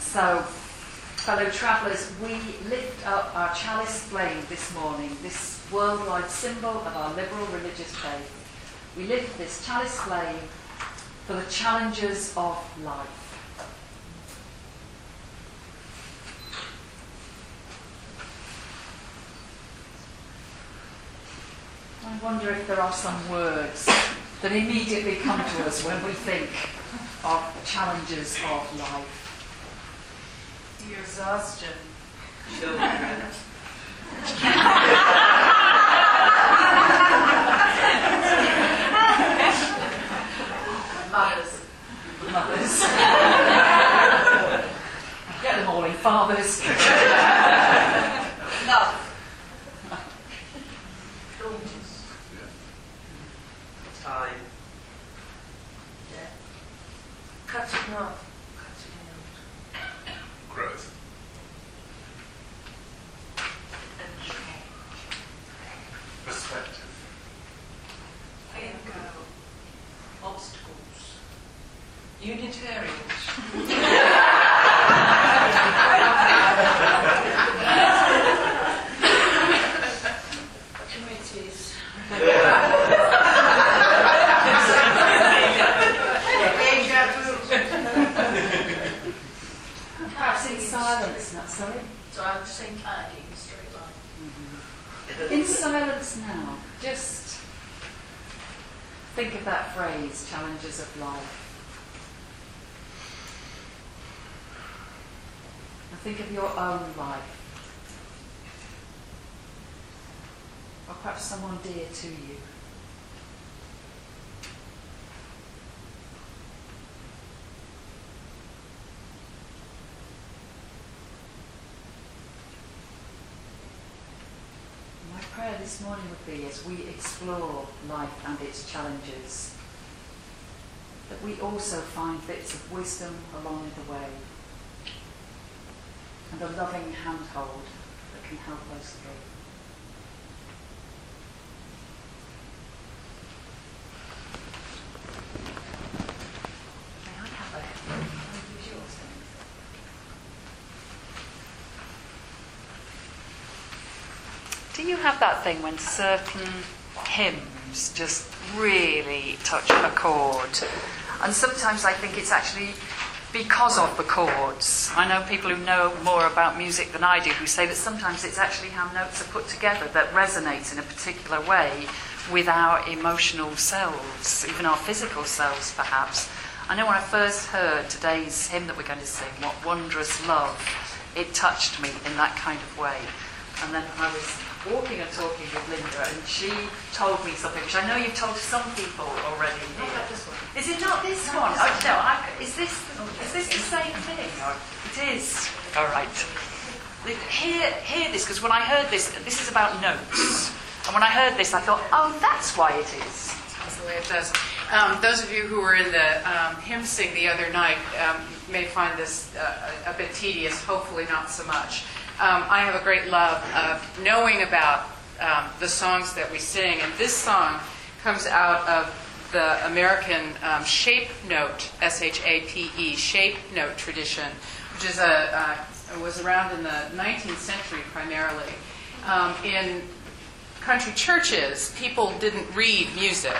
So, fellow travellers, we lift up our chalice flame this morning, this worldwide symbol of our liberal religious faith. We lift this chalice flame for the challenges of life. I wonder if there are some words that immediately come to us when we think of challenges of life. Exhaustion. Children. Mothers. Mothers. Get them all in fathers. Love. Daughters. Time. Death. Cutting off. Cutting out. growth, And change. perspective, Letting go. Obstacles. Unitarians. Committees. Deja vu. Perhaps in silence, not sorry. So I'm saying candy in a straight line. In silence now, just think of that phrase, challenges of life. And think of your own life. Or perhaps someone dear to you. My prayer this morning would be as we explore life and its challenges, that we also find bits of wisdom along the way and a loving handhold that can help us through. Do you have that thing when certain hymns just really touch a chord? And sometimes I think it's actually because of the chords. I know people who know more about music than I do who say that sometimes it's actually how notes are put together that resonate in a particular way with our emotional selves, even our physical selves perhaps. I know when I first heard today's hymn that we're going to sing, What Wondrous Love, it touched me in that kind of way. And then I was walking and talking with Linda, and she told me something which I know you've told some people already. Like this one. Is it not this one? Oh, no, I, is this is this the same thing? It is. All right. Hear, hear this, because when I heard this, this is about notes. And when I heard this, I thought, oh, that's why it is. That's the way it does. Um, those of you who were in the um, hymn sing the other night um, may find this uh, a a bit tedious, hopefully not so much. Um, I have a great love of knowing about um, the songs that we sing, and this song comes out of the American um, shape note, S H A P E, shape note tradition, which is a, uh, was around in the 19th century primarily. Um, in country churches, people didn't read music.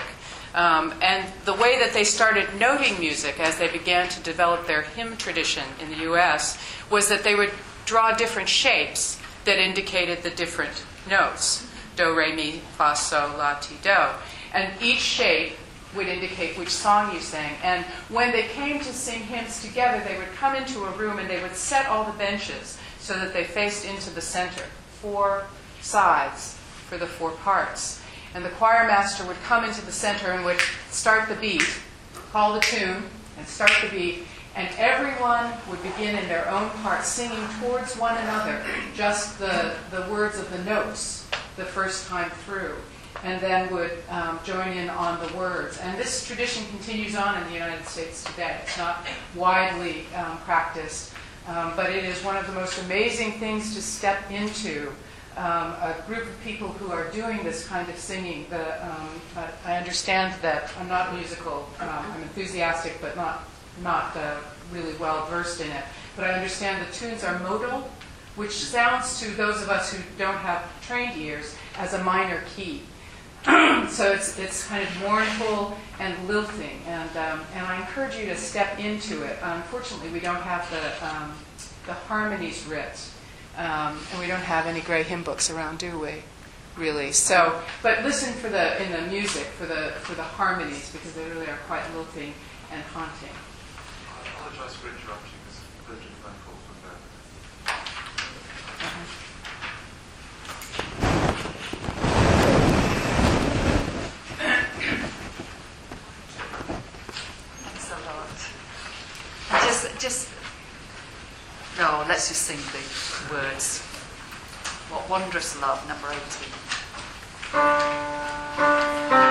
Um, and the way that they started noting music as they began to develop their hymn tradition in the U.S. was that they would draw different shapes that indicated the different notes do, re, mi, fa, sol, la, ti, do. And each shape would indicate which song you sang. And when they came to sing hymns together, they would come into a room and they would set all the benches so that they faced into the center, four sides for the four parts. And the choir master would come into the center and would start the beat, call the tune, and start the beat, and everyone would begin in their own part singing towards one another just the, the words of the notes the first time through, and then would um, join in on the words. And this tradition continues on in the United States today. It's not widely um, practiced, um, but it is one of the most amazing things to step into. Um, a group of people who are doing this kind of singing. The, um, I understand that I'm not musical. Um, I'm enthusiastic, but not not uh, really well versed in it. but I understand the tunes are modal, which sounds to those of us who don't have trained ears as a minor key. so it's, it's kind of mournful and lilting, and, um, and I encourage you to step into it. Unfortunately, we don't have the, um, the harmonies writ, um, and we don't have any gray hymn books around, do we? Really. So, but listen for the in the music for the for the harmonies because they really are quite lilting and haunting. I apologise for interrupting this phone call from Beth. Thanks a lot. And Just, no, let's just sing the words. What wondrous love, number 18.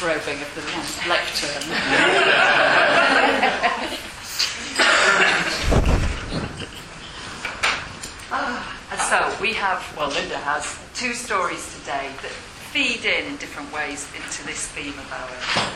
Disrobing of the lectern. And so we have, well, Linda has two stories today that feed in in different ways into this theme of ours.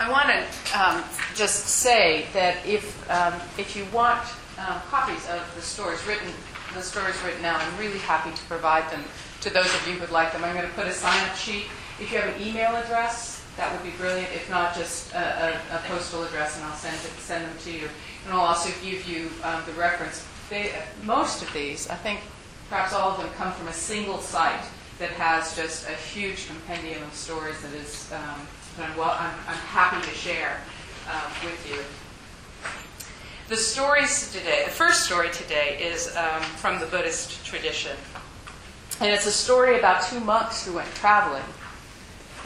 I want to um, just say that if um, if you want um, copies of the stories written, the stories written now, I'm really happy to provide them to those of you who'd like them. I'm going to put a sign-up sheet. If you have an email address, that would be brilliant. If not, just a, a, a postal address, and I'll send it, send them to you. And I'll also give you um, the reference. They, most of these, I think, perhaps all of them, come from a single site that has just a huge compendium of stories that is um, that I'm, well, I'm, I'm happy to share um, with you. The stories today, the first story today is um, from the Buddhist tradition. And it's a story about two monks who went traveling,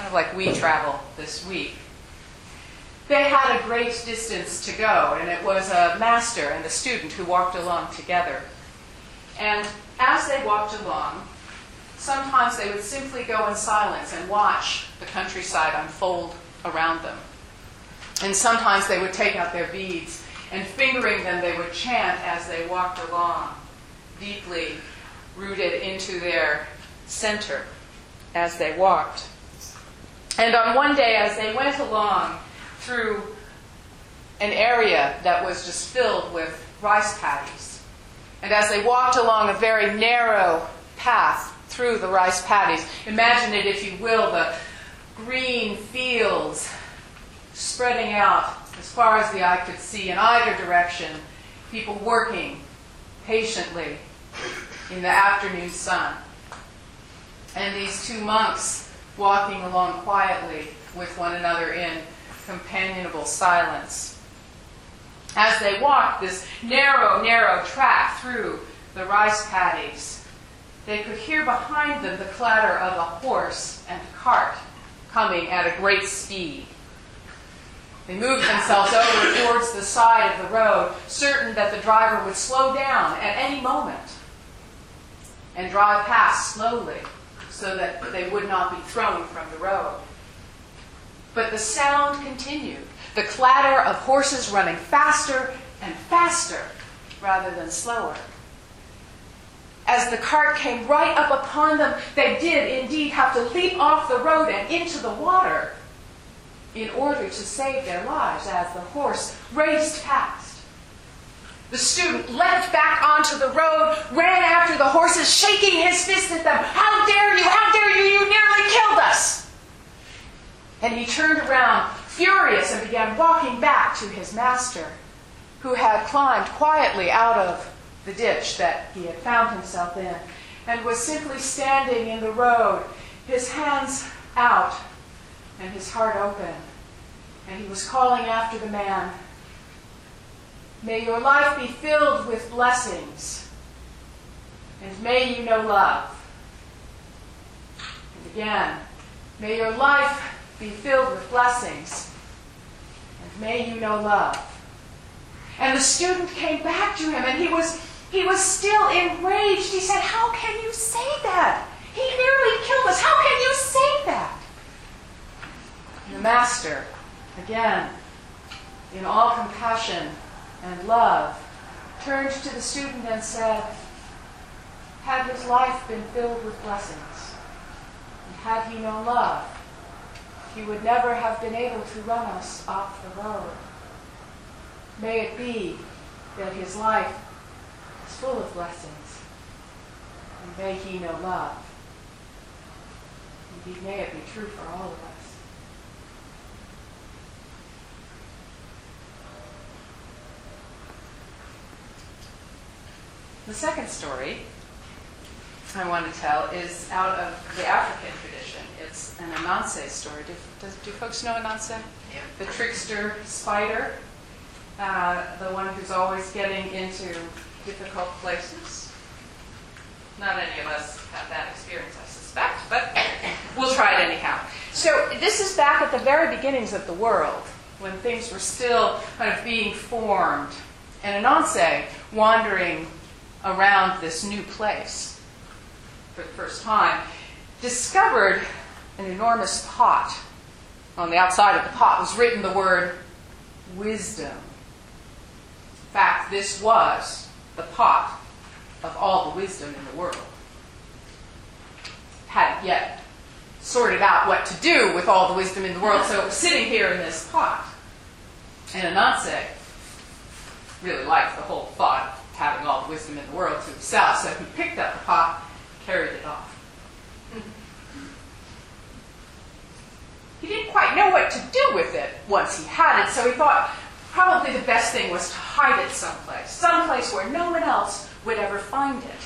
kind of like we travel this week. They had a great distance to go, and it was a master and a student who walked along together. And as they walked along, sometimes they would simply go in silence and watch the countryside unfold around them. And sometimes they would take out their beads and fingering them, they would chant as they walked along, deeply rooted into their center as they walked. And on one day, as they went along through an area that was just filled with rice paddies, and as they walked along a very narrow path through the rice paddies, imagine it, if you will, the green fields spreading out as far as the eye could see in either direction, people working patiently in the afternoon sun. And these two monks walking along quietly with one another in companionable silence. As they walked this narrow, narrow track through the rice paddies, they could hear behind them the clatter of a horse and cart coming at a great speed. They moved themselves over towards the side of the road, certain that the driver would slow down at any moment and drive past slowly so that they would not be thrown from the road. But the sound continued the clatter of horses running faster and faster rather than slower. As the cart came right up upon them, they did indeed have to leap off the road and into the water in order to save their lives as the horse raced past. The student leapt back onto the road, ran after the horses, shaking his fist at them. How dare you! How dare you! You nearly killed us! And he turned around, furious, and began walking back to his master, who had climbed quietly out of the ditch that he had found himself in, and was simply standing in the road, his hands out and his heart open. And he was calling after the man, May your life be filled with blessings, and may you know love. And again, may your life be filled with blessings, and may you know love. And the student came back to him, and he was he was still enraged. He said, How can you say that? He nearly killed us. How can you say that? And the master, again, in all compassion and love, turned to the student and said, Had his life been filled with blessings, and had he known love, he would never have been able to run us off the road. May it be that his life is full of blessings, and may he know love. Indeed, may it be true for all of us. The second story I want to tell is out of the African tradition. It's an Ananse story. Do, does, do folks know Ananse? Yeah. The trickster spider, uh, the one who's always getting into difficult places. Not any of us have that experience, I suspect, but we'll try it anyhow. So, this is back at the very beginnings of the world, when things were still kind of being formed. And Ananse wandering around this new place for the first time, discovered an enormous pot. On the outside of the pot was written the word wisdom. In fact, this was the pot of all the wisdom in the world. Hadn't yet sorted out what to do with all the wisdom in the world, so it was sitting here in this pot. And Ananse really liked the whole thought having all the wisdom in the world to himself, so he picked up the pot, carried it off. He didn't quite know what to do with it once he had it, so he thought probably the best thing was to hide it someplace, someplace where no one else would ever find it.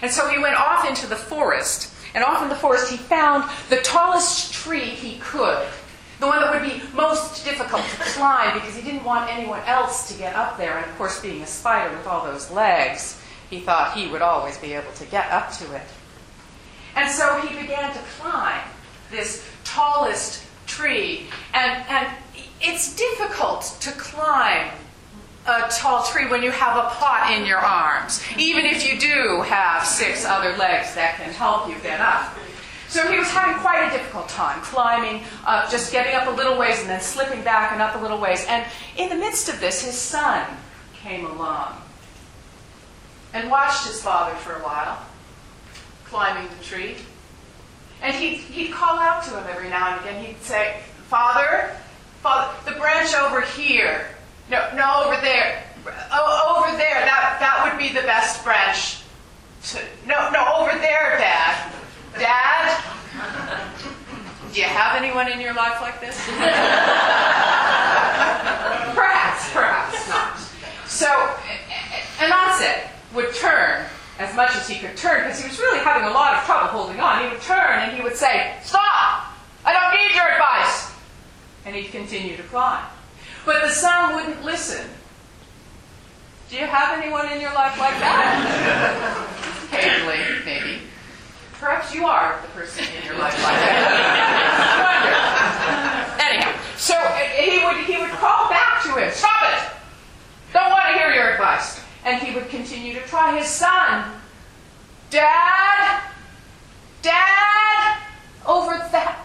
And so he went off into the forest, and off in the forest he found the tallest tree he could, the one that would be most difficult to climb because he didn't want anyone else to get up there. And of course, being a spider with all those legs, he thought he would always be able to get up to it. And so he began to climb this tallest tree. And, and it's difficult to climb a tall tree when you have a pot in your arms, even if you do have six other legs that can help you get up. So he was having quite a difficult time climbing up, just getting up a little ways and then slipping back and up a little ways. And in the midst of this, his son came along and watched his father for a while, climbing the tree. And he'd, he'd call out to him every now and again. He'd say, Father, Father, the branch over here. No, no, over there. Oh, over there. That, that would be the best branch. To, no, no, over there, Dad. Dad? Do you have anyone in your life like this? perhaps, perhaps not. So, Anansi would turn as much as he could turn because he was really having a lot of trouble holding on. He would turn and he would say, Stop! I don't need your advice! And he'd continue to climb. But the son wouldn't listen. Do you have anyone in your life like that? Occasionally, maybe. Perhaps you are the person in your life like that. Anyhow, so he would he would call back to him, "Stop it! Don't want to hear your advice." And he would continue to try. His son, Dad, Dad, over that.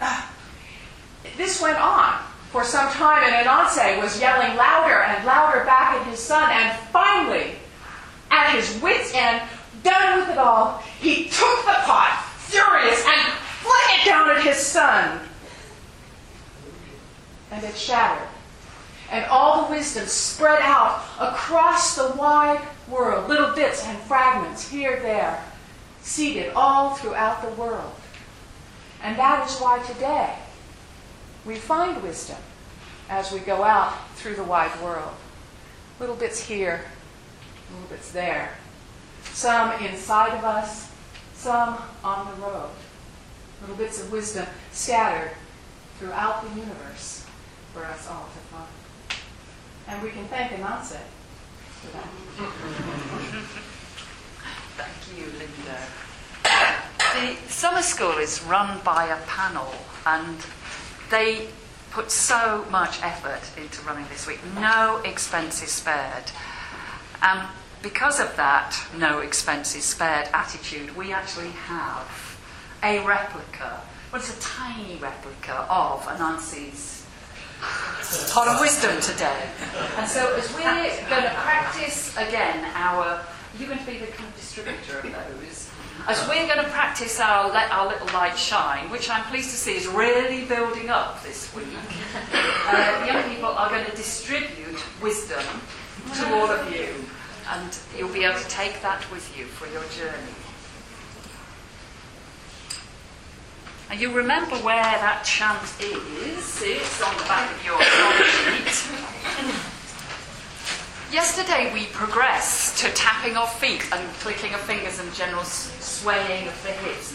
Ah. This went on for some time, and Anansi was yelling louder and louder back at his son, and finally, at his wits' end, done with it all, he took the pot, furious, and flung it down at his son. And it shattered. And all the wisdom spread out across the wide world, little bits and fragments here, there, seeded all throughout the world. And that is why today we find wisdom as we go out through the wide world. Little bits here, little bits there. Some inside of us, some on the road. Little bits of wisdom scattered throughout the universe for us all to find. And we can thank Anansi for that. Thank you, Linda. The summer school is run by a panel, and they put so much effort into running this week. No expenses spared. And because of that no expenses spared attitude, we actually have a replica. Well, it's a tiny replica of Anansi's pot of wisdom today. And so, as we're going to practice again our, you're going to be the kind of distributor of those. As we're going to practice our let our little light shine, which I'm pleased to see is really building up this week, uh, young people are going to distribute wisdom to all of you, and you'll be able to take that with you for your journey. And you remember where that chant is. It's on the back of your sheet. Yesterday we progressed to tapping of feet and clicking of fingers and general swaying of the hips.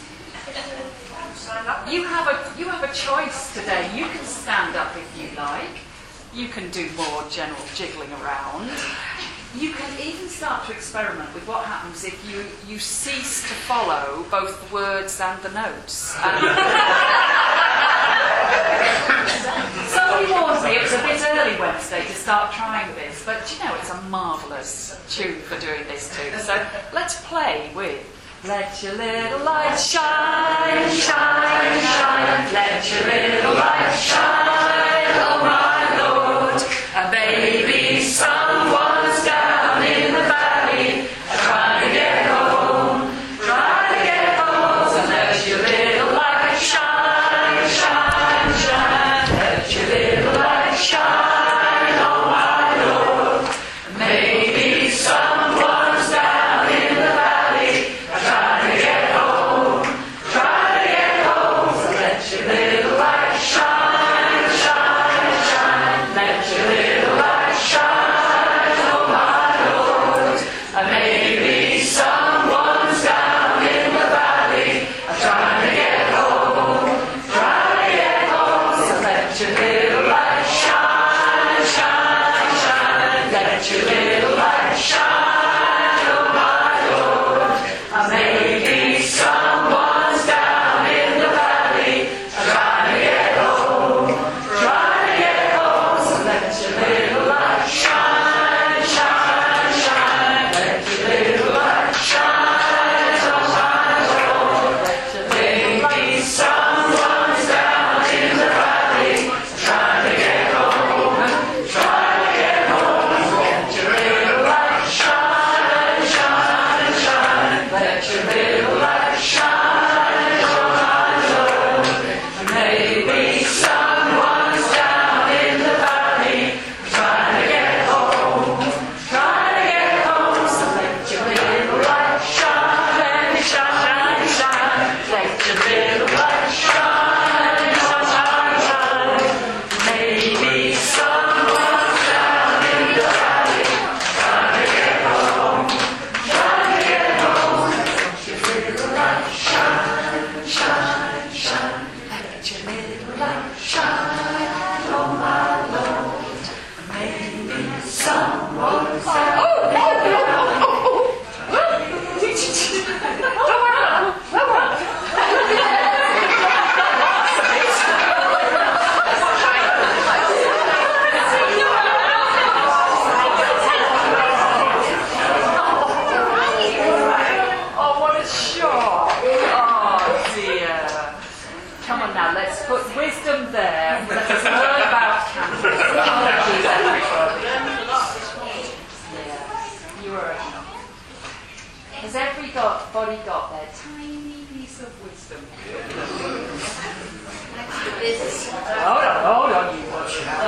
You have a you have a choice today. You can stand up if you like. You can do more general jiggling around. You can even start to experiment with what happens if you, you cease to follow both the words and the notes. Um, Somebody warned me it was a bit early Wednesday to start trying this, but you know it's a marvellous tune for doing this too. So let's play with Let your little light shine, shine, shine. Let your little light shine, oh my Lord. A baby shut up.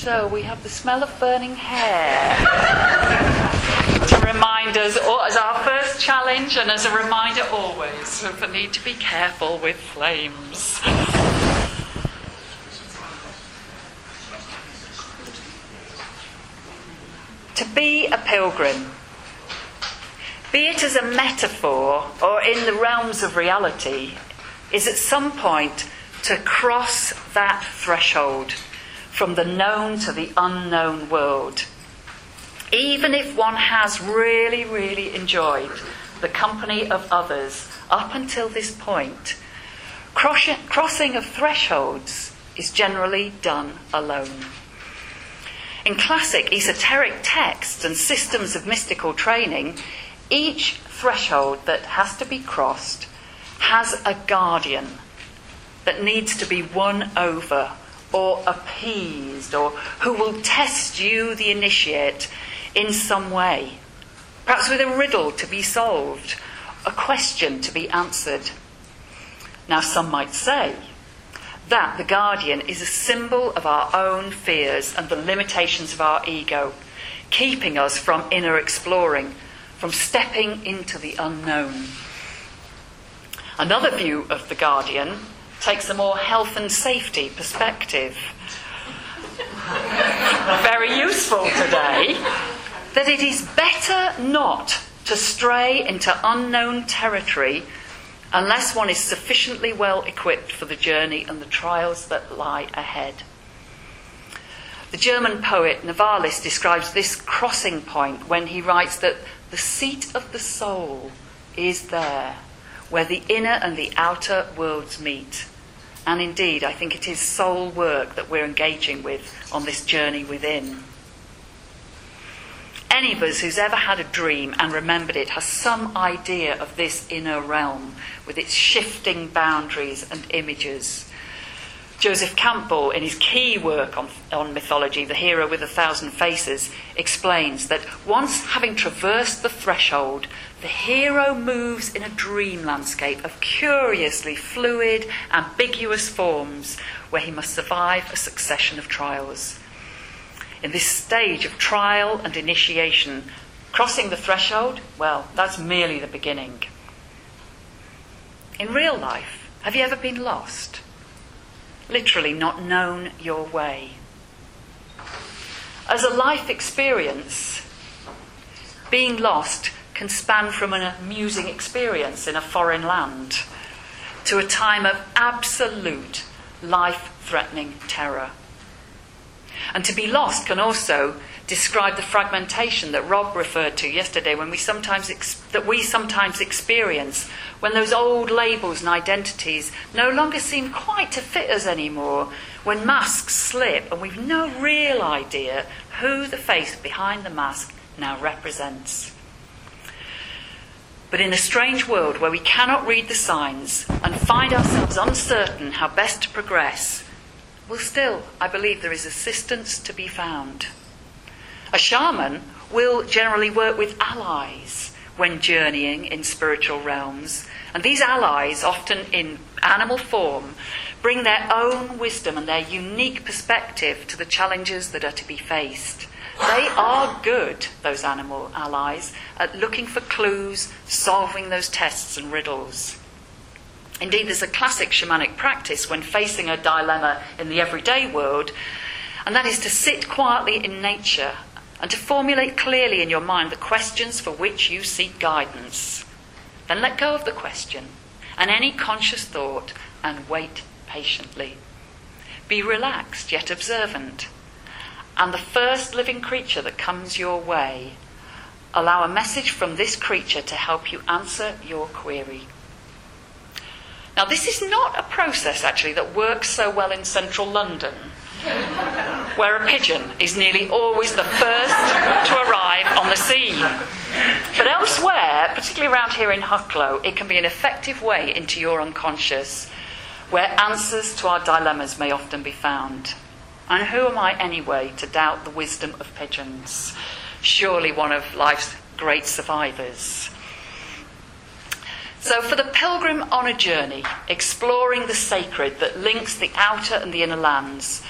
So we have the smell of burning hair to remind us, as our first challenge, and as a reminder always of the need to be careful with flames. To be a pilgrim, be it as a metaphor or in the realms of reality, is at some point to cross that threshold from the known to the unknown world. Even if one has really, really enjoyed the company of others up until this point, crossing, of thresholds is generally done alone. In classic esoteric texts and systems of mystical training, each threshold that has to be crossed has a guardian that needs to be won over or appeased, or who will test you, the initiate, in some way. Perhaps with a riddle to be solved, a question to be answered. Now, some might say that the guardian is a symbol of our own fears and the limitations of our ego, keeping us from inner exploring, from stepping into the unknown. Another view of the guardian takes a more health and safety perspective. Very useful today that it is better not to stray into unknown territory unless one is sufficiently well equipped for the journey and the trials that lie ahead. The German poet Novalis describes this crossing point when he writes that the seat of the soul is there, where the inner and the outer worlds meet. And indeed, I think it is soul work that we're engaging with on this journey within. Any of us who's ever had a dream and remembered it has some idea of this inner realm with its shifting boundaries and images. Joseph Campbell, in his key work on, on mythology, The Hero with a Thousand Faces, explains that once having traversed the threshold, the hero moves in a dream landscape of curiously fluid, ambiguous forms where he must survive a succession of trials. In this stage of trial and initiation, crossing the threshold, well, that's merely the beginning. In real life, have you ever been lost? Literally, not known your way. As a life experience, being lost can span from an amusing experience in a foreign land to a time of absolute life threatening terror. And to be lost can also describe the fragmentation that Rob referred to yesterday when we sometimes ex- that we sometimes experience when those old labels and identities no longer seem quite to fit us anymore when masks slip and we've no real idea who the face behind the mask now represents. But in a strange world where we cannot read the signs and find ourselves uncertain how best to progress, well, still, I believe there is assistance to be found. A shaman will generally work with allies, when journeying in spiritual realms. And these allies, often in animal form, bring their own wisdom and their unique perspective to the challenges that are to be faced. They are good, those animal allies, at looking for clues, solving those tests and riddles. Indeed, there's a classic shamanic practice when facing a dilemma in the everyday world, and that is to sit quietly in nature and to formulate clearly in your mind the questions for which you seek guidance. Then let go of the question and any conscious thought and wait patiently. Be relaxed yet observant. And the first living creature that comes your way, allow a message from this creature to help you answer your query. Now, this is not a process actually that works so well in central London, where a pigeon is nearly always the first to arrive on the scene. But elsewhere, particularly around here in Hucklow, it can be an effective way into your unconscious, where answers to our dilemmas may often be found. And who am I anyway to doubt the wisdom of pigeons? Surely one of life's great survivors. So, for the pilgrim on a journey, exploring the sacred that links the outer and the inner lands,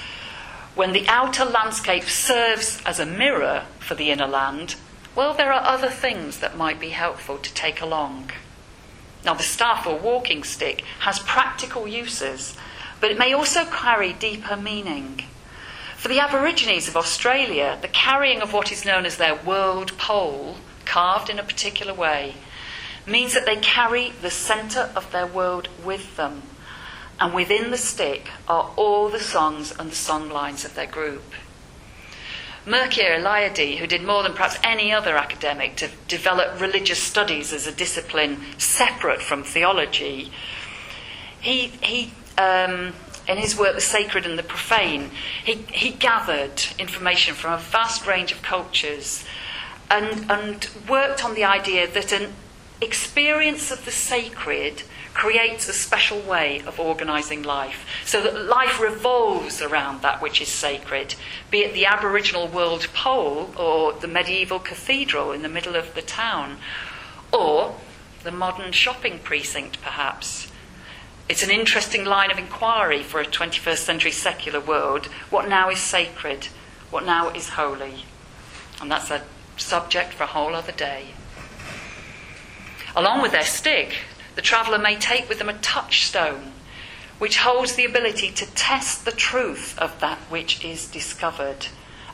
when the outer landscape serves as a mirror for the inner land, well, there are other things that might be helpful to take along. Now, the staff or walking stick has practical uses, but it may also carry deeper meaning. For the Aborigines of Australia, the carrying of what is known as their world pole, carved in a particular way, means that they carry the centre of their world with them. And within the stick are all the songs and the song lines of their group. Mircea Eliade, who did more than perhaps any other academic to develop religious studies as a discipline separate from theology, he, he um, in his work, The Sacred and the Profane, he, he gathered information from a vast range of cultures and, and worked on the idea that an experience of the sacred creates a special way of organising life, so that life revolves around that which is sacred, be it the Aboriginal world pole or the medieval cathedral in the middle of the town, or the modern shopping precinct, perhaps. It's an interesting line of inquiry for a 21st century secular world. What now is sacred? What now is holy? And that's a subject for a whole other day. Along with their stick, the traveller may take with them a touchstone, which holds the ability to test the truth of that which is discovered.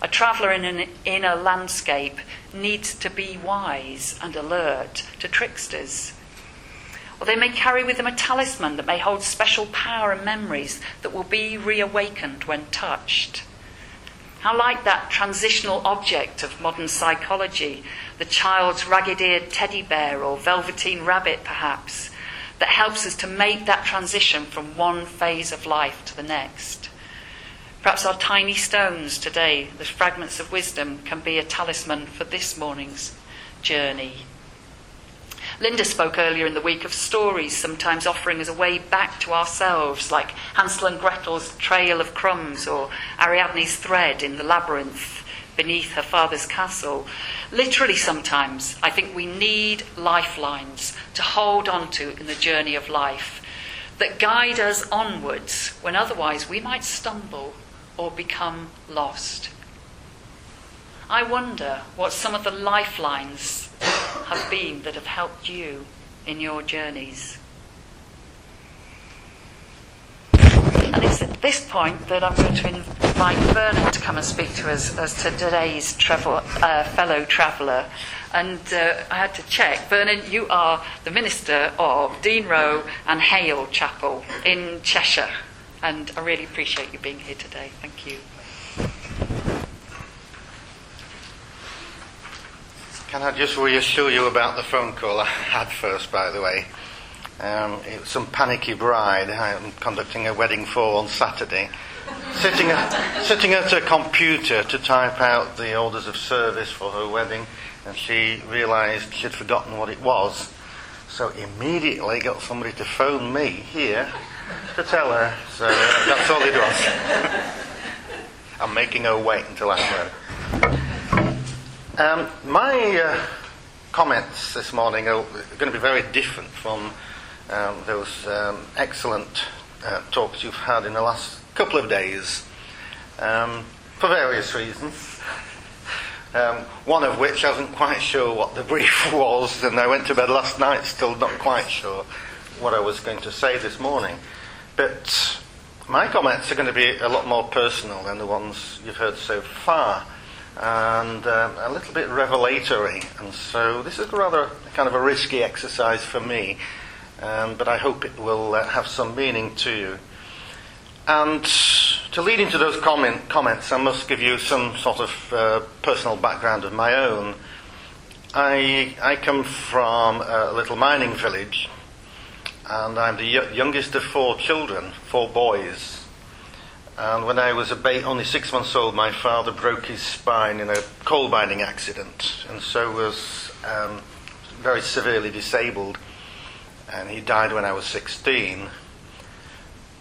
A traveller in an inner landscape needs to be wise and alert to tricksters. Or they may carry with them a talisman that may hold special power and memories that will be reawakened when touched. How like that transitional object of modern psychology, the child's ragged eared teddy bear or velveteen rabbit, perhaps, that helps us to make that transition from one phase of life to the next. Perhaps our tiny stones today, the fragments of wisdom, can be a talisman for this morning's journey. Linda spoke earlier in the week of stories, sometimes offering us a way back to ourselves, like Hansel and Gretel's trail of crumbs or Ariadne's thread in the labyrinth beneath her father's castle. Literally, sometimes, I think we need lifelines to hold on to in the journey of life that guide us onwards when otherwise we might stumble or become lost. I wonder what some of the lifelines have been that have helped you in your journeys. And it's at this point that I'm going to invite Vernon to come and speak to us as to today's travel, uh, fellow traveller. And uh, I had to check. Vernon, you are the minister of Dean Row and Hale Chapel in Cheshire. And I really appreciate you being here today. Thank you. Can I just reassure you about the phone call I had first, by the way? Um, it was some panicky bride I am conducting a wedding for on Saturday, sitting at, sitting at a computer to type out the orders of service for her wedding, and she realised she'd forgotten what it was. So immediately got somebody to phone me here to tell her. So uh, that's all it was. I'm making her wait until I'm there. Um, my uh, comments this morning are going to be very different from um, those um, excellent uh, talks you've had in the last couple of days um, for various reasons. Um, one of which I wasn't quite sure what the brief was, and I went to bed last night still not quite sure what I was going to say this morning. But my comments are going to be a lot more personal than the ones you've heard so far, and um, a little bit revelatory. And so this is rather kind of a risky exercise for me, um, but I hope it will uh, have some meaning to you. And to lead into those comment, comments, I must give you some sort of uh, personal background of my own. I, I come from a little mining village, and I'm the youngest of four children, four boys. And when I was about only six months old, my father broke his spine in a coal mining accident, and so was um, very severely disabled. And he died when I was 16.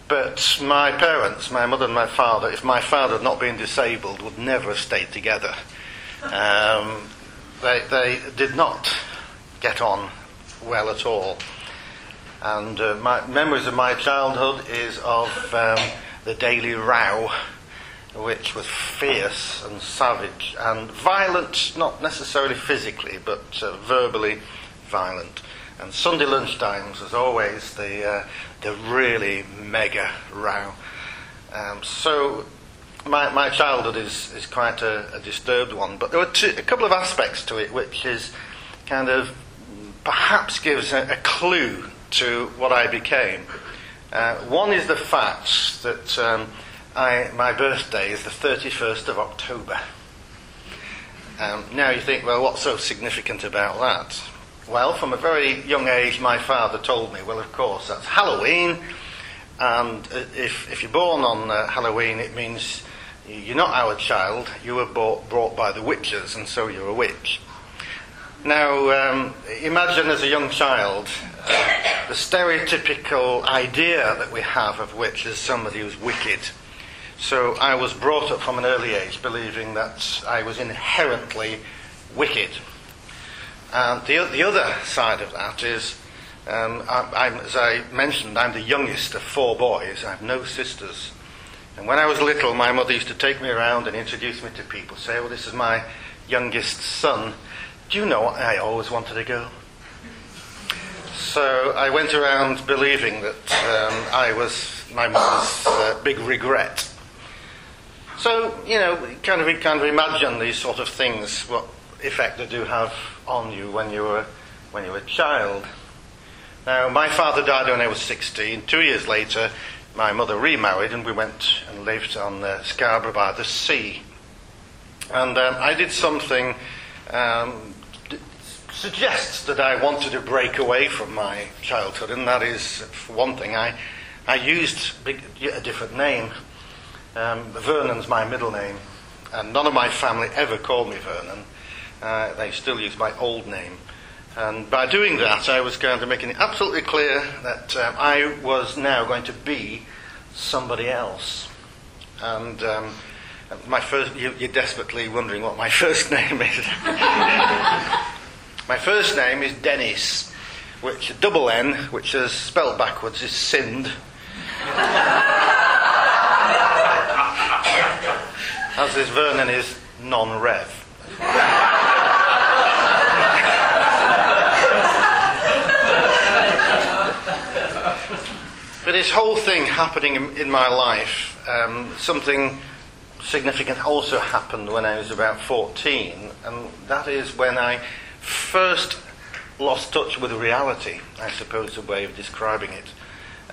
But my parents, my mother and my father, if my father had not been disabled, would never have stayed together. Um, they, they did not get on well at all. And uh, my memories of my childhood is of um, the daily row, which was fierce and savage and violent, not necessarily physically, but uh, verbally violent. And Sunday lunchtimes was always the, uh, the really mega row. Um, so my, my childhood is, is quite a, a disturbed one, but there were two, a couple of aspects to it which is kind of perhaps gives a, a clue to what I became. Uh, one is the fact that um, I, my birthday is the 31st of October. Um, now you think, well, what's so significant about that? Well, from a very young age, my father told me, well, of course, that's Halloween, and if, if you're born on uh, Halloween, it means you're not our child, you were bought, brought by the witches, and so you're a witch. Now, um, imagine as a young child uh, the stereotypical idea that we have of witch is somebody who's wicked. So I was brought up from an early age believing that I was inherently wicked. And the, the other side of that is, um, I, as I mentioned, I'm the youngest of four boys. I have no sisters. And when I was little, my mother used to take me around and introduce me to people, say, well, this is my youngest son. Do you know what I always wanted a girl? So I went around believing that um, I was my mother's uh, big regret. So, you know, kind of, kind of imagine these sort of things, what effect they do have on you when you were, when you were a child. Now, my father died when I was 16. Two years later, my mother remarried and we went and lived on uh, Scarborough by the sea. And um, I did something um, suggests that I wanted to break away from my childhood, and that is, for one thing, I, I used a different name. Um, Vernon's my middle name, and none of my family ever called me Vernon. Uh, they still use my old name. And by doing that, I was going to make it absolutely clear that um, I was now going to be somebody else. And um, my first, you, you're desperately wondering what my first name is. my first name is Dennis, which double N, which is spelled backwards, is Sind. As is Vernon is non-rev. But this whole thing happening in, in my life, um, something significant also happened when I was about 14, and that is when I first lost touch with reality, I suppose a way of describing it.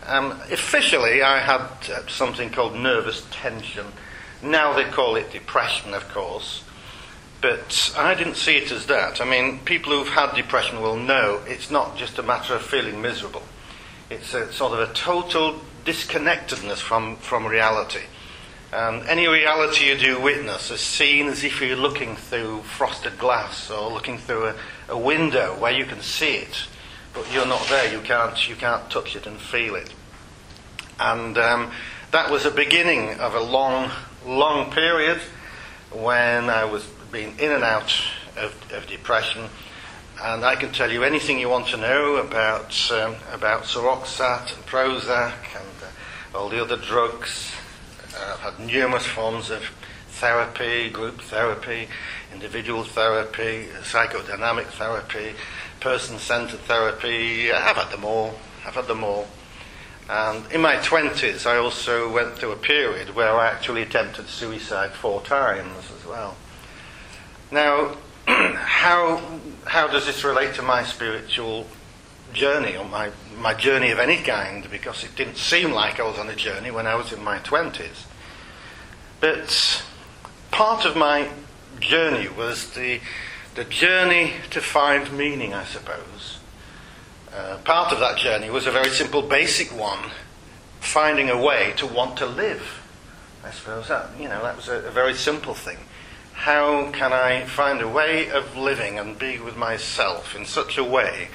Um, officially, I had uh, something called nervous tension. Now they call it depression, of course. But I didn't see it as that. I mean, people who've had depression will know it's not just a matter of feeling miserable. It's a sort of a total disconnectedness from, from reality. And any reality you do witness is seen as if you're looking through frosted glass or looking through a, a window where you can see it, but you're not there. You can't, you can't touch it and feel it. And um, that was the beginning of a long, long period when I was being in and out of, of depression and I can tell you anything you want to know about um, about Seroxat and Prozac and uh, all the other drugs. Uh, I've had numerous forms of therapy, group therapy, individual therapy, psychodynamic therapy, person-centered therapy. I've had them all. I've had them all. And in my 20s, I also went through a period where I actually attempted suicide four times as well. Now, how, how does this relate to my spiritual journey or my, my journey of any kind? Because it didn't seem like I was on a journey when I was in my 20s. But part of my journey was the, the journey to find meaning, I suppose. Uh, part of that journey was a very simple, basic one finding a way to want to live. I suppose that, you know, that was a, a very simple thing how can I find a way of living and be with myself in such a way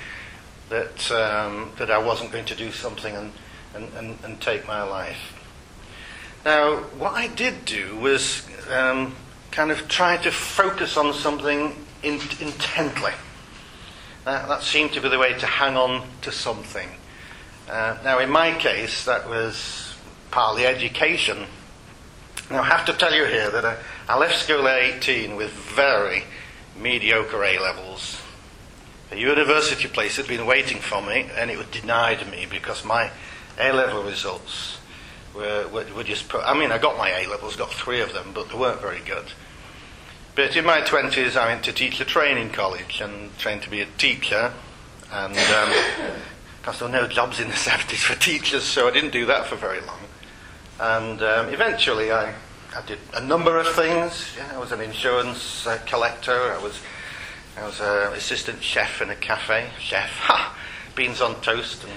that, um, that I wasn't going to do something and, and, and, and, take my life? Now, what I did do was um, kind of try to focus on something in, intently. That seemed to be the way to hang on to something. Uh, now, in my case, that was partly education now, I have to tell you here that I, I left school at 18 with very mediocre A levels. A university place had been waiting for me, and it was denied me because my A level results were, were, were just put. I mean, I got my A levels, got three of them, but they weren't very good. But in my 20s, I went to teacher training college and trained to be a teacher. And um, because there were no jobs in the 70s for teachers, so I didn't do that for very long. And um, eventually I, I did a number of things. Yeah, I was an insurance uh, collector. I was I was an assistant chef in a cafe. Chef, ha! Beans on toast. And,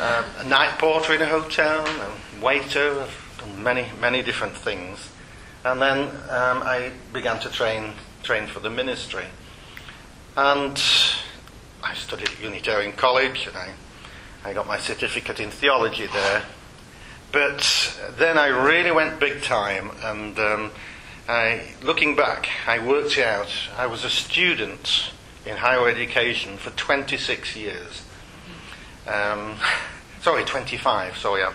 uh, a night porter in a hotel. A waiter. I've done many, many different things. And then um, I began to train, train for the ministry. And I studied at Unitarian College and I, I got my certificate in theology there. But then I really went big time, and um, I, looking back, I worked out I was a student in higher education for 26 years. Um, sorry, 25. Sorry, I'm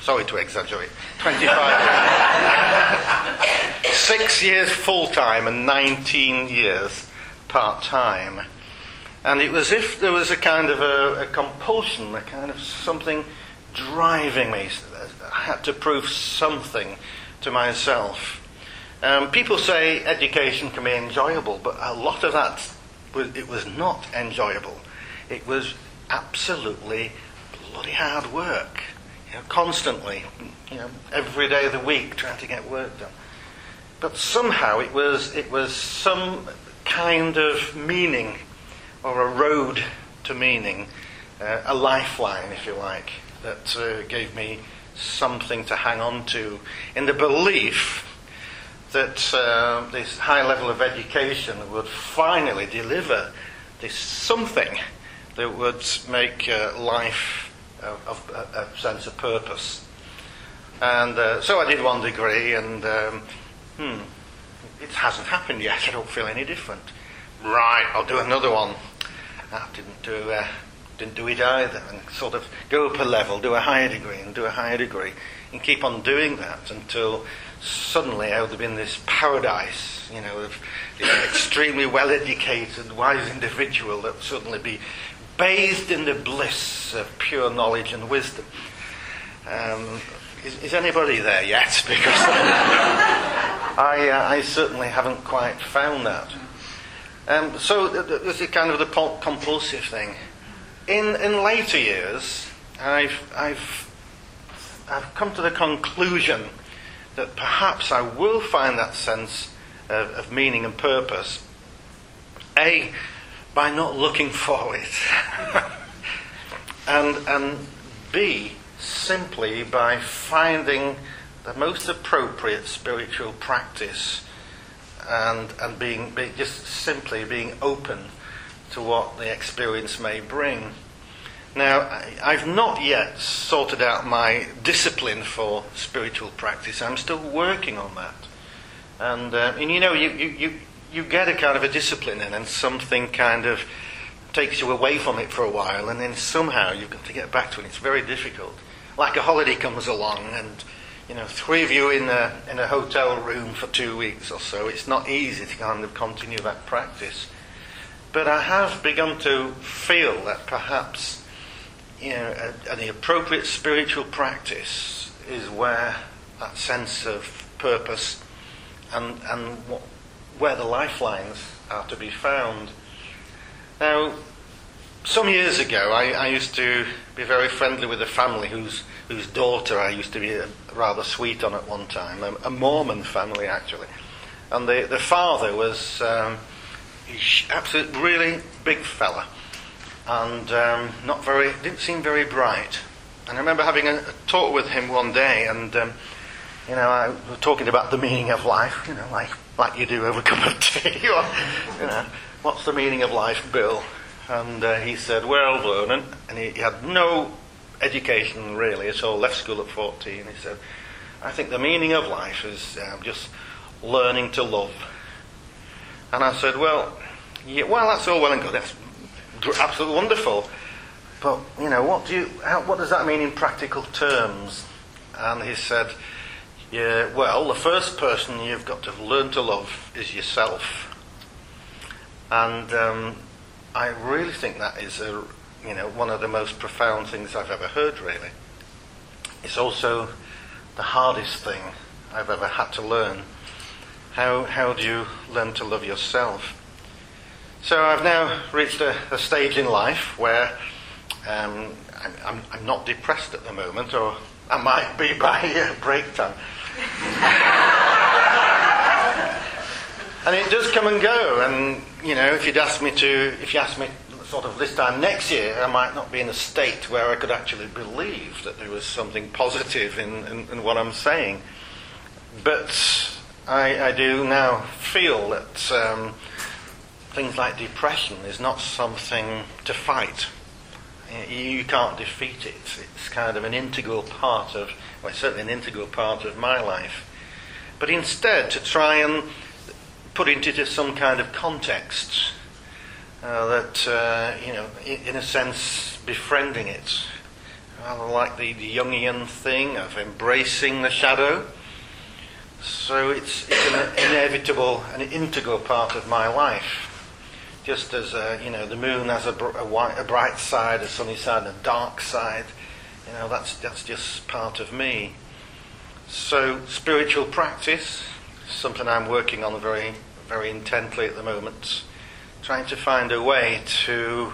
sorry to exaggerate. 25. Six years full time and 19 years part time. And it was as if there was a kind of a, a compulsion, a kind of something driving me. I had to prove something to myself. Um, people say education can be enjoyable, but a lot of that was, it was not enjoyable. It was absolutely bloody hard work. You know, constantly, you know, every day of the week trying to get work done. But somehow it was it was some kind of meaning or a road to meaning, uh, a lifeline, if you like that uh, gave me something to hang on to in the belief that uh, this high level of education would finally deliver this something that would make uh, life of, a, a, sense of purpose. And uh, so I did one degree, and um, hmm, it hasn't happened yet. I don't feel any different. Right, I'll do another one. I didn't do uh, didn't do it either, and sort of go up a level, do a higher degree, and do a higher degree, and keep on doing that until suddenly I would have been this paradise, you know, of this extremely well educated, wise individual that would suddenly be bathed in the bliss of pure knowledge and wisdom. Um, is, is, anybody there yet? Because I, uh, I certainly haven't quite found that. Um, so there's a kind of the compulsive thing in, in later years, I've, I've, I've come to the conclusion that perhaps I will find that sense of, of meaning and purpose. A, by not looking for it. and, and B, simply by finding the most appropriate spiritual practice and, and being, be, just simply being open to what the experience may bring. Now, I've not yet sorted out my discipline for spiritual practice. I'm still working on that. And, uh, and you know, you, you, you, get a kind of a discipline in, and something kind of takes you away from it for a while, and then somehow you've got to get back to it. It's very difficult. Like a holiday comes along, and you know, three of you in a in a hotel room for two weeks or so. It's not easy to kind of continue that practice. But I have begun to feel that perhaps you know, a, the appropriate spiritual practice is where that sense of purpose and, and what, where the lifelines are to be found. Now, some years ago, I, I, used to be very friendly with a family whose, whose daughter I used to be rather sweet on at one time, a, a Mormon family actually. And the, the father was um, absolute, really big fella and um, not very, didn't seem very bright. And I remember having a, a talk with him one day, and um, you know, I was talking about the meaning of life, you know, like like you do over a cup of tea, or you know, what's the meaning of life, Bill? And uh, he said, well, Vernon, and he, he had no education really at all, left school at 14. He said, I think the meaning of life is um, just learning to love. And I said, well, yeah, well, that's all well and good. That's absolutely wonderful. But, you know, what, do you, how, what does that mean in practical terms? And he said, yeah, well, the first person you've got to learn to love is yourself. And um, I really think that is a, you know, one of the most profound things I've ever heard, really. It's also the hardest thing I've ever had to learn. How, how do you learn to love yourself? So I've now reached a, a stage in life where um, I'm, I'm, I'm, not depressed at the moment, or I might be by uh, break time. and it does come and go. And you know, if you'd asked me to, if you asked me sort of this time next year, I might not be in a state where I could actually believe that there was something positive in, in, in what I'm saying. But I, I, do now feel that. Um, things like depression is not something to fight. You can't defeat it. It's kind of an integral part of, well, certainly an integral part of my life. But instead, to try and put it into some kind of context uh, that, uh, you know, in, a sense, befriending it. Rather like the, the Jungian thing of embracing the shadow. So it's, it's an inevitable, an integral part of my life just as you know the moon has a, a, white, a, bright side, a sunny side, and a dark side. You know that's that's just part of me. So spiritual practice, something I'm working on very very intently at the moment, trying to find a way to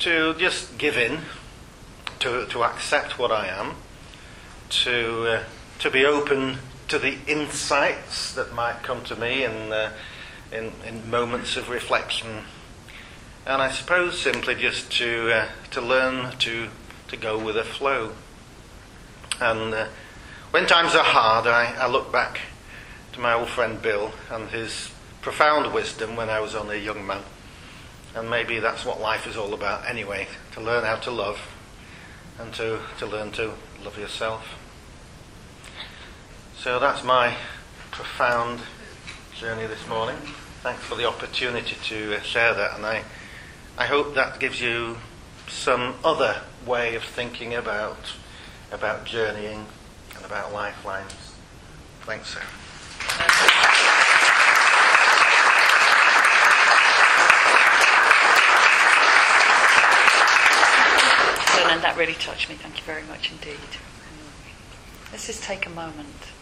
to just give in, to to accept what I am, to uh, to be open to the insights that might come to me and. Uh, in, in moments of reflection. And I suppose simply just to, uh, to learn to, to go with the flow. And uh, when times are hard, I, I look back to my old friend Bill and his profound wisdom when I was only a young man. And maybe that's what life is all about anyway to learn how to love and to, to learn to love yourself. So that's my profound journey this morning. Thanks for the opportunity to uh, share that, and I, I hope that gives you some other way of thinking about about journeying and about lifelines. Thanks, sir. And that really touched me. Thank you very much indeed. Let's just take a moment.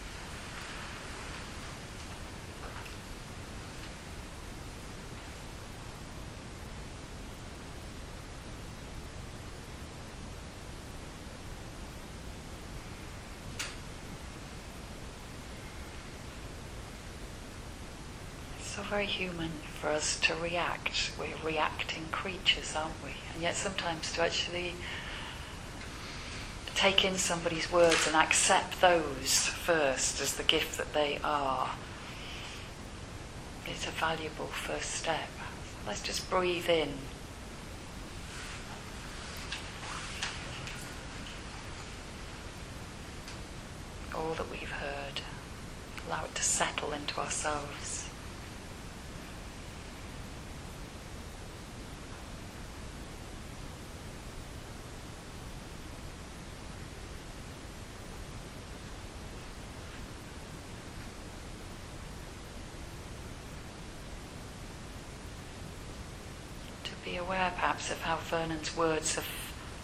Very human for us to react. We're reacting creatures, aren't we? And yet sometimes to actually take in somebody's words and accept those first as the gift that they are is a valuable first step. Let's just breathe in. All that we've heard, allow it to settle into ourselves. be aware perhaps of how Vernon's words have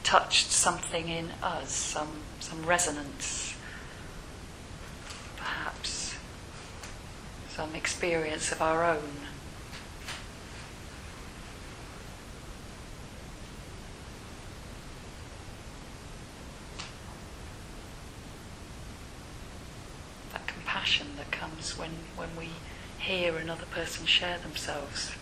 touched something in us, some, some resonance, perhaps some experience of our own. That compassion that comes when, when we hear another person share themselves.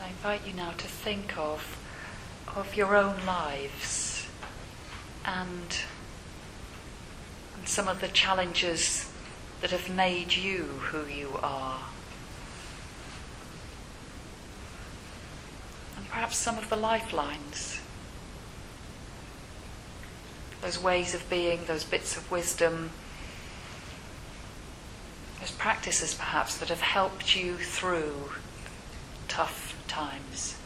And I invite you now to think of of your own lives and, and some of the challenges that have made you who you are. And perhaps some of the lifelines, those ways of being, those bits of wisdom, those practices perhaps that have helped you through tough times.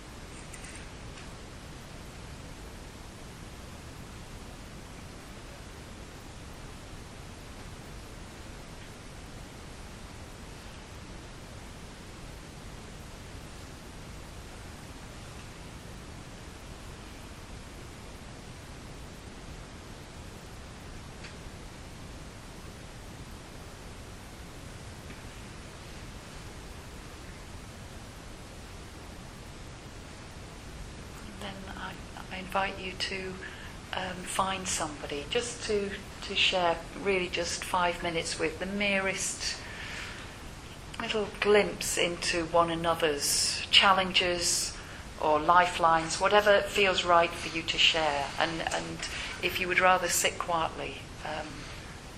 then I, invite you to um, find somebody just to, to share really just five minutes with the merest little glimpse into one another's challenges or lifelines, whatever feels right for you to share. And, and if you would rather sit quietly, um,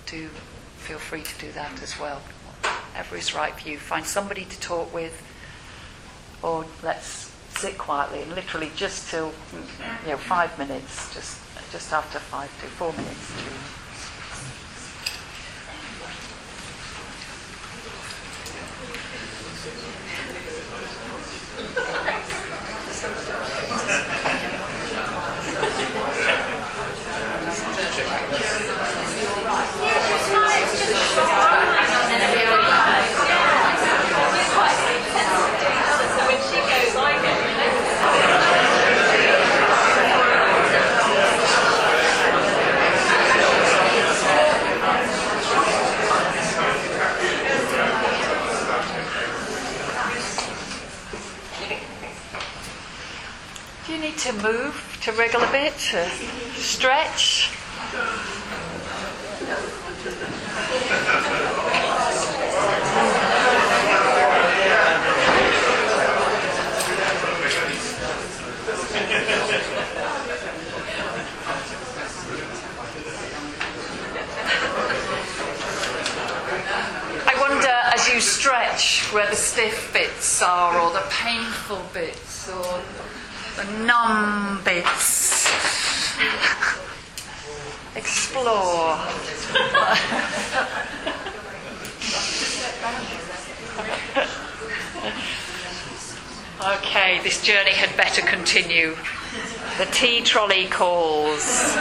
do feel free to do that as well. Whatever is right for you. Find somebody to talk with, or let's sit quietly and literally just till you know five minutes, just just after five to four minutes to. Do you need to move to wriggle a bit, to stretch? I wonder as you stretch where the stiff bits are, or the painful bits, or the numb bits. Explore. okay, this journey had better continue. The tea trolley calls.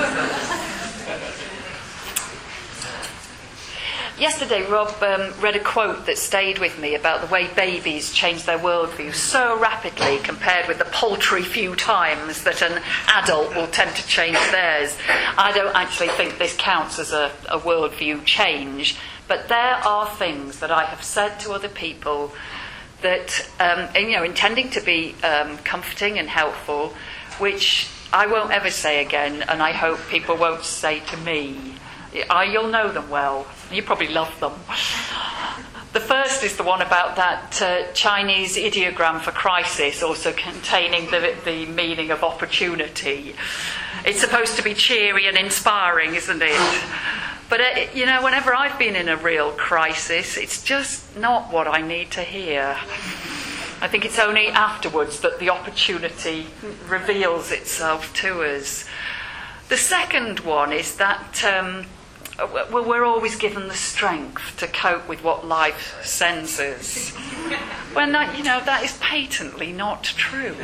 Yesterday, Rob um, read a quote that stayed with me about the way babies change their worldview so rapidly compared with the paltry few times that an adult will tend to change theirs. I don't actually think this counts as a, a worldview change, but there are things that I have said to other people that, um, and, you know, intending to be um, comforting and helpful, which I won't ever say again, and I hope people won't say to me. I, you'll know them well. You probably love them. The first is the one about that uh, Chinese ideogram for crisis, also containing the, the meaning of opportunity. It's supposed to be cheery and inspiring, isn't it? But, uh, you know, whenever I've been in a real crisis, it's just not what I need to hear. I think it's only afterwards that the opportunity reveals itself to us. The second one is that um, Uh, we're always given the strength to cope with what life sends us. when that, you know, that is patently not true.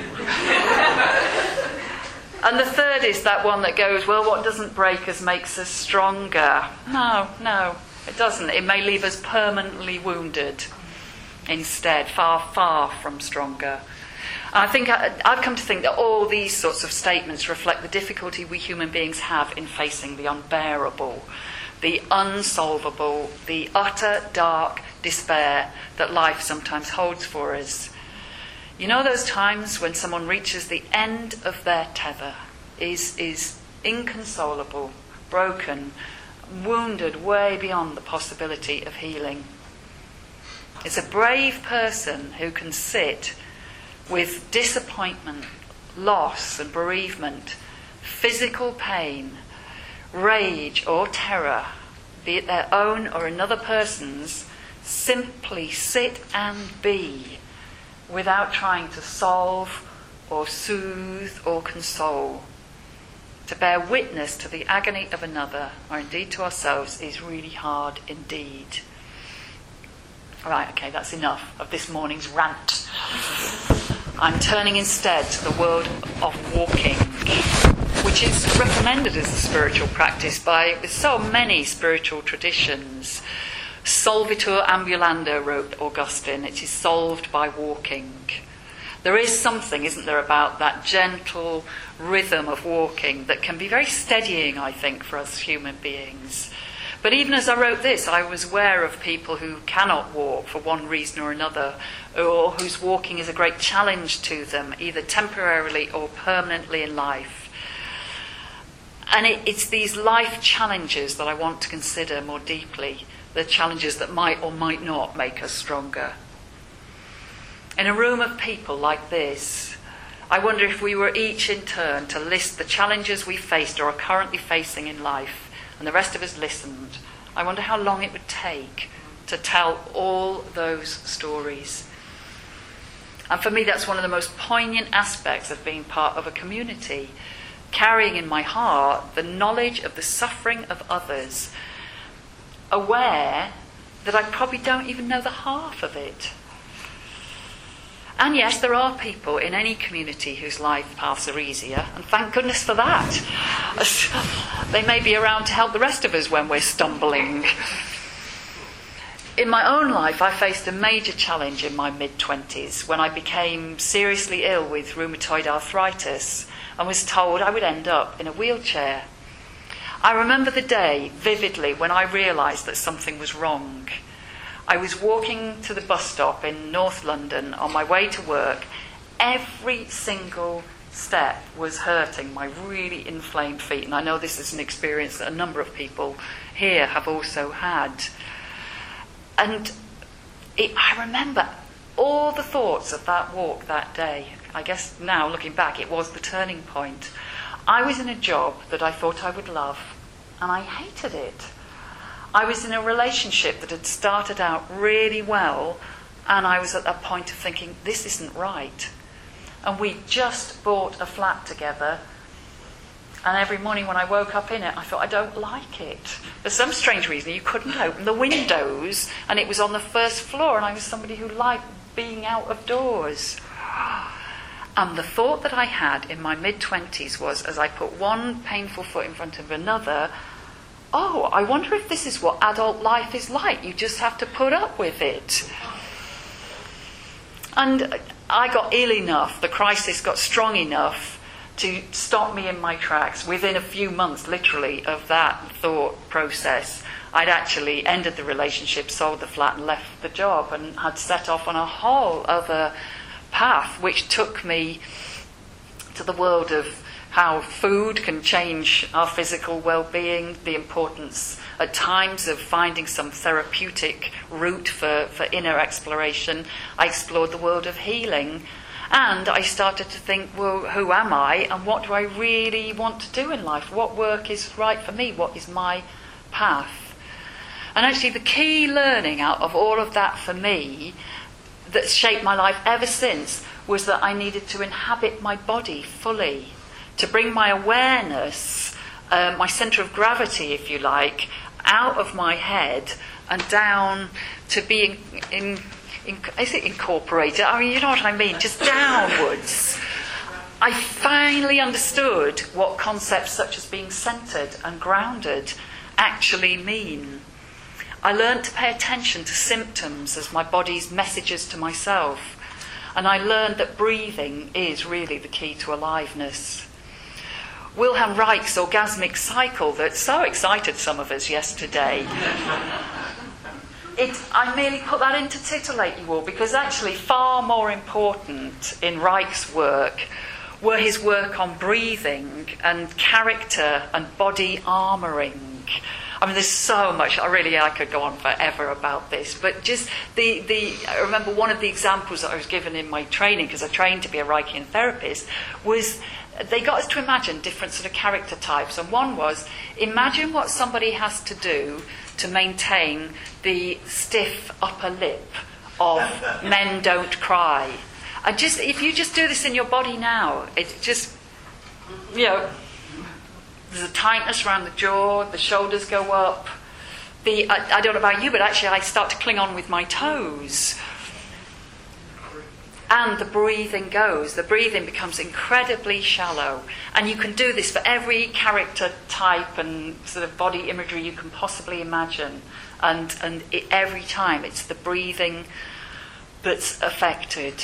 and the third is that one that goes, well, what doesn't break us makes us stronger. No, no, it doesn't. It may leave us permanently wounded instead, far, far from stronger. I think I, I've come to think that all these sorts of statements reflect the difficulty we human beings have in facing the unbearable, the unsolvable, the utter dark despair that life sometimes holds for us. You know those times when someone reaches the end of their tether, is, is inconsolable, broken, wounded way beyond the possibility of healing. It's a brave person who can sit with disappointment, loss, and bereavement, physical pain, rage, or terror, be it their own or another person's, simply sit and be without trying to solve or soothe or console. To bear witness to the agony of another, or indeed to ourselves, is really hard indeed. Right, okay, that's enough of this morning's rant. I'm turning instead to the world of walking, which is recommended as a spiritual practice by so many spiritual traditions. Solvitur ambulando, wrote Augustine. It is solved by walking. There is something, isn't there, about that gentle rhythm of walking that can be very steadying, I think, for us human beings. But even as I wrote this, I was aware of people who cannot walk for one reason or another, or whose walking is a great challenge to them, either temporarily or permanently in life. And it, it's these life challenges that I want to consider more deeply the challenges that might or might not make us stronger. In a room of people like this, I wonder if we were each in turn to list the challenges we faced or are currently facing in life, and the rest of us listened, I wonder how long it would take to tell all those stories. And for me, that's one of the most poignant aspects of being part of a community, carrying in my heart the knowledge of the suffering of others aware that I probably don't even know the half of it. And yes, there are people in any community whose life paths are easier, and thank goodness for that. they may be around to help the rest of us when we're stumbling. In my own life, I faced a major challenge in my mid 20s when I became seriously ill with rheumatoid arthritis and was told I would end up in a wheelchair. I remember the day vividly when I realised that something was wrong. I was walking to the bus stop in North London on my way to work. Every single step was hurting my really inflamed feet. And I know this is an experience that a number of people here have also had. And it, I remember all the thoughts of that walk that day. I guess now, looking back, it was the turning point. I was in a job that I thought I would love, and I hated it. I was in a relationship that had started out really well, and I was at that point of thinking, this isn't right. And we just bought a flat together, and every morning when I woke up in it, I thought, I don't like it. For some strange reason, you couldn't open the windows, and it was on the first floor, and I was somebody who liked being out of doors. And the thought that I had in my mid 20s was as I put one painful foot in front of another, oh, I wonder if this is what adult life is like. You just have to put up with it. And I got ill enough, the crisis got strong enough to stop me in my tracks within a few months, literally, of that thought process. I'd actually ended the relationship, sold the flat, and left the job, and had set off on a whole other path, which took me to the world of how food can change our physical well being, the importance at times of finding some therapeutic route for, for inner exploration. I explored the world of healing. And I started to think, well, who am I and what do I really want to do in life? What work is right for me? What is my path? And actually, the key learning out of all of that for me that shaped my life ever since was that I needed to inhabit my body fully, to bring my awareness, uh, my centre of gravity, if you like, out of my head and down to being in, in, is it incorporated? I mean, you know what I mean, just downwards. I finally understood what concepts such as being centered and grounded actually mean. I learned to pay attention to symptoms as my body's messages to myself. And I learned that breathing is really the key to aliveness. Wilhelm Reich's orgasmic cycle that so excited some of us yesterday. It, I merely put that in to titillate you all because actually, far more important in Reich's work were his work on breathing and character and body armouring. I mean, there's so much. I really, I could go on forever about this. But just the, the I remember one of the examples that I was given in my training, because I trained to be a Reichian therapist, was they got us to imagine different sort of character types. And one was imagine what somebody has to do to maintain the stiff upper lip of men don't cry. And just if you just do this in your body now, it just you know there's a tightness around the jaw, the shoulders go up. The I, I don't know about you, but actually I start to cling on with my toes and the breathing goes. The breathing becomes incredibly shallow. And you can do this for every character type and sort of body imagery you can possibly imagine. And, and it, every time it's the breathing that's affected.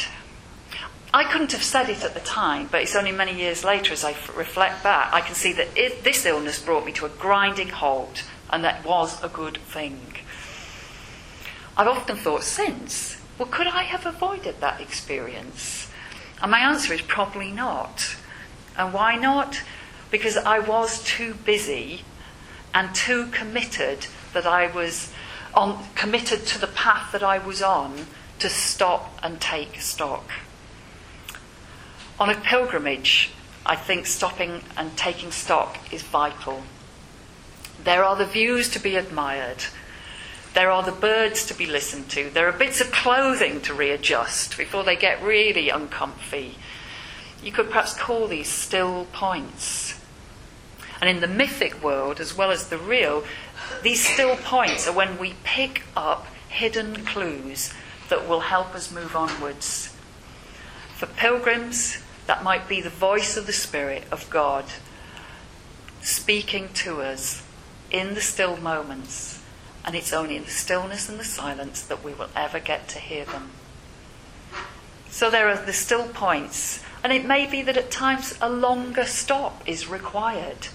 I couldn't have said it at the time, but it's only many years later as I f- reflect back, I can see that this illness brought me to a grinding halt, and that was a good thing. I've often thought since well, could I have avoided that experience? And my answer is probably not. And why not? Because I was too busy and too committed that I was on, committed to the path that I was on to stop and take stock. On a pilgrimage, I think stopping and taking stock is vital. There are the views to be admired, there are the birds to be listened to. There are bits of clothing to readjust before they get really uncomfy. You could perhaps call these still points. And in the mythic world, as well as the real, these still points are when we pick up hidden clues that will help us move onwards. For pilgrims, that might be the voice of the Spirit of God speaking to us in the still moments and it's only in the stillness and the silence that we will ever get to hear them. So there are the still points, and it may be that at times a longer stop is required.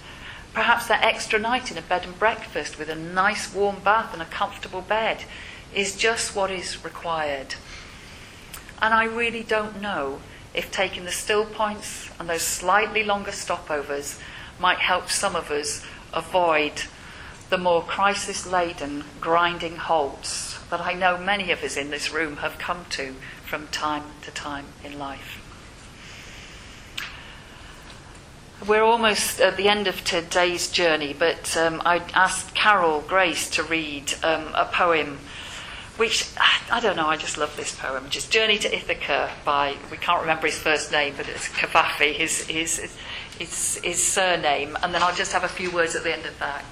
Perhaps that extra night in a bed and breakfast with a nice warm bath and a comfortable bed is just what is required. And I really don't know if taking the still points and those slightly longer stopovers might help some of us avoid the more crisis laden, grinding halts that I know many of us in this room have come to from time to time in life. We're almost at the end of today's journey, but um, I asked Carol Grace to read um, a poem which I don't know, I just love this poem. Just Journey to Ithaca by, we can't remember his first name, but it's Cavafy, his, his, his, his surname, and then I'll just have a few words at the end of that.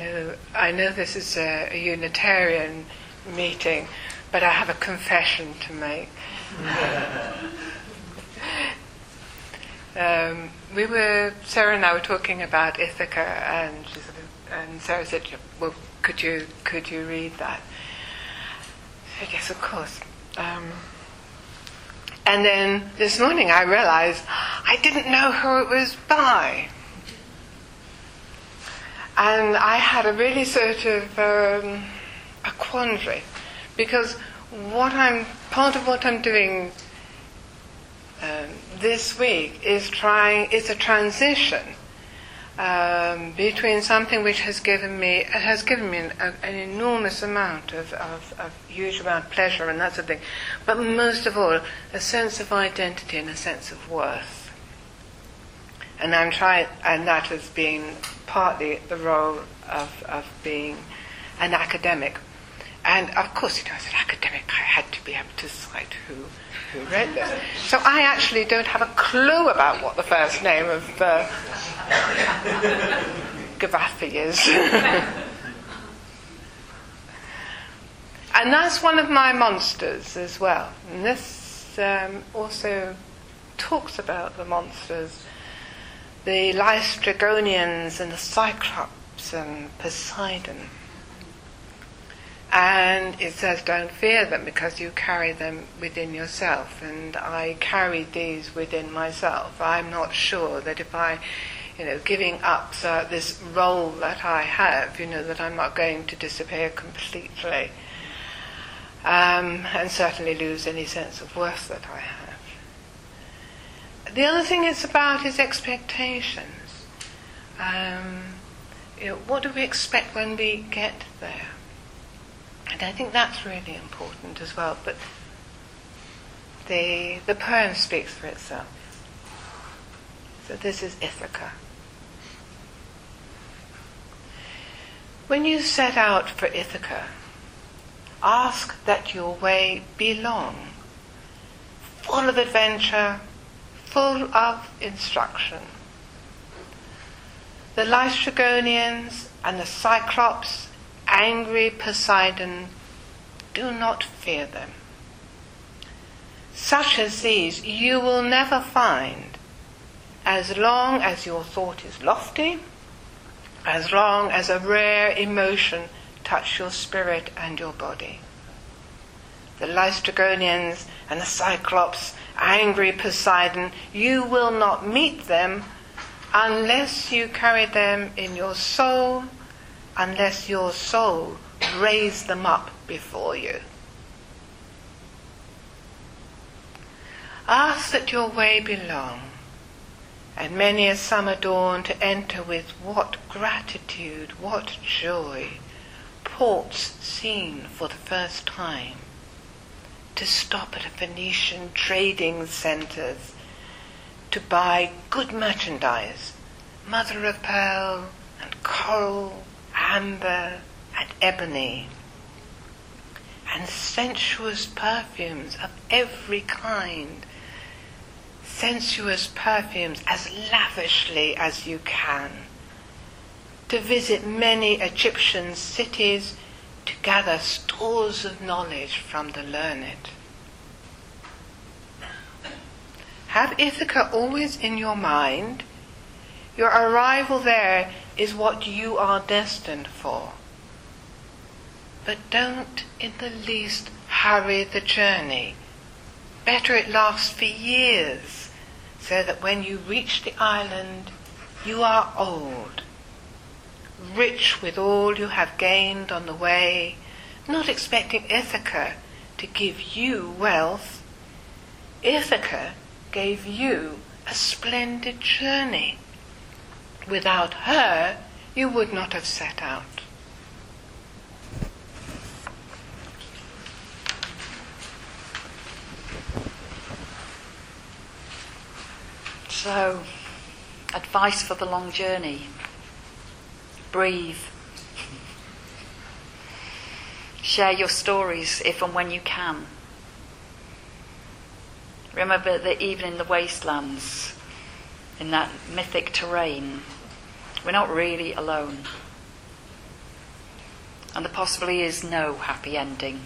Know, I know this is a, a Unitarian meeting, but I have a confession to make. um, we were Sarah and I were talking about Ithaca, and and Sarah said, "Well, could you could you read that?" I said, "Yes, of course." Um, and then this morning I realized I didn't know who it was by. And I had a really sort of um, a quandary because what I'm part of what I'm doing um, this week is trying is a transition um, between something which has given me has given me an, a, an enormous amount of, of, of, huge amount of pleasure and that sort of thing, but most of all a sense of identity and a sense of worth. And I'm trying, and that has been partly the role of, of being an academic. And of course, you know, as an academic, I had to be able to cite who, who read this. So I actually don't have a clue about what the first name of uh, is. and that's one of my monsters as well. And this um, also talks about the monsters the Laestrygonians and the Cyclops and Poseidon. And it says, don't fear them because you carry them within yourself. And I carry these within myself. I'm not sure that if I, you know, giving up uh, this role that I have, you know, that I'm not going to disappear completely. Um, and certainly lose any sense of worth that I have. The other thing it's about is expectations. Um, you know, what do we expect when we get there? And I think that's really important as well. But the the poem speaks for itself. So this is Ithaca. When you set out for Ithaca, ask that your way be long, full of adventure, full of instruction. The Laestrygonians and the Cyclops, angry Poseidon, do not fear them. Such as these you will never find as long as your thought is lofty, as long as a rare emotion touch your spirit and your body. The Laestrygonians and the Cyclops angry Poseidon, you will not meet them unless you carry them in your soul, unless your soul raise them up before you. Ask that your way be long, and many a summer dawn to enter with what gratitude, what joy, ports seen for the first time to stop at a Venetian trading centres to buy good merchandise, mother of pearl and coral, amber and ebony, and sensuous perfumes of every kind, sensuous perfumes as lavishly as you can, to visit many Egyptian cities to gather stores of knowledge from the learned. Have Ithaca always in your mind. Your arrival there is what you are destined for. But don't in the least hurry the journey. Better it lasts for years, so that when you reach the island, you are old rich with all you have gained on the way, not expecting Ithaca to give you wealth. Ithaca gave you a splendid journey. Without her, you would not have set out. So, advice for the long journey. Breathe. Share your stories if and when you can. Remember that even in the wastelands, in that mythic terrain, we're not really alone. And there possibly is no happy ending.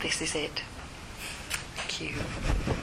This is it. Thank you.